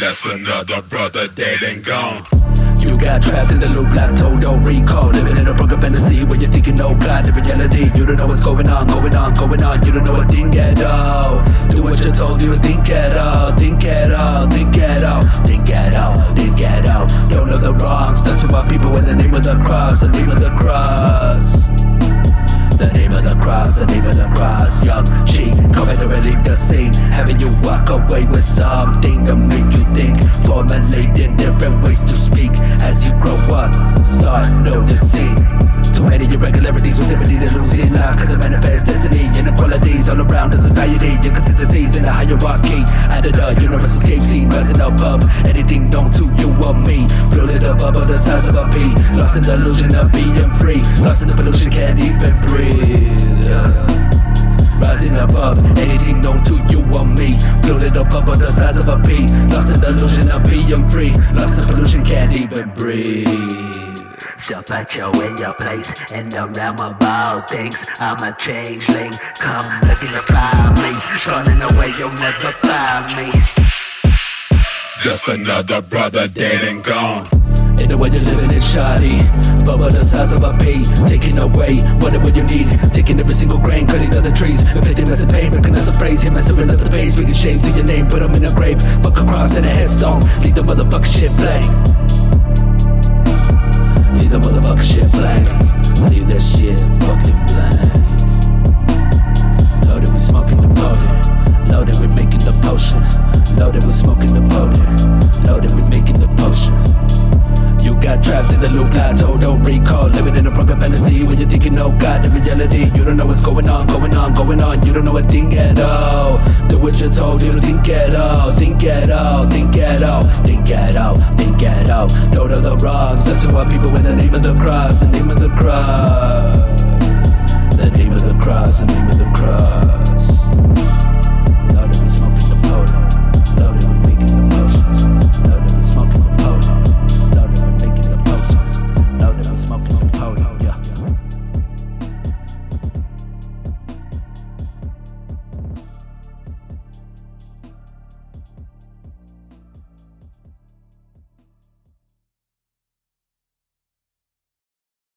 That's another brother dead and gone. You got trapped in the loop like total recall. Living in a broken fantasy where you're thinking, oh god, the reality. You don't know what's going on, going on, going on. You don't know a thing at all. Do what you're told, you don't think at all. Think at all, think at all, think at all, think at all. Don't know the wrongs. To our people in the name of the cross, the name of the cross. The name of the cross, the name of the cross. Yung Chi coming to relieve the scene. Having you walk away with something to make you think. Formulating different ways to speak as you grow up. Start noticing. Too many irregularities with liberty to lose in life Cause it manifests destiny Inequalities society Inconsistencies in the hierarchy. Added a universal escape scene Rising above. Anything known to you or me. Floated above the size of a pea Lost in the illusion of being free. Lost in the pollution, can't even breathe. Rising above anything known to you or me. Floated above the size of a pea Lost in the illusion of being free. Lost in the pollution, can't even breathe so put you in your place. In the realm of all things. I'm a changeling, come looking to find me. Running away, you'll never find me. Just another brother dead and gone. In the way you're living it's shoddy Bubble the size of a pea Taking away what whatever you need. Taking every single grain Cutting down the trees. Inflicting massive pain Recognize the phrase. Hit massive up the base. Making shame to your name Put them in a grave. Fuck a cross and a headstone. Leave the motherfucker shit blank trapped in the loop, like total recall. Living in a broken fantasy when you're thinking, oh god, the reality. You don't know what's going on, going on, going on. You don't know a thing at all. Do what you're told, you don't think at all. Think at all, think at all, think at all, think at all. Don't know the wrongs. Up to our people in the name of the cross, the name of the cross. The name of the cross, the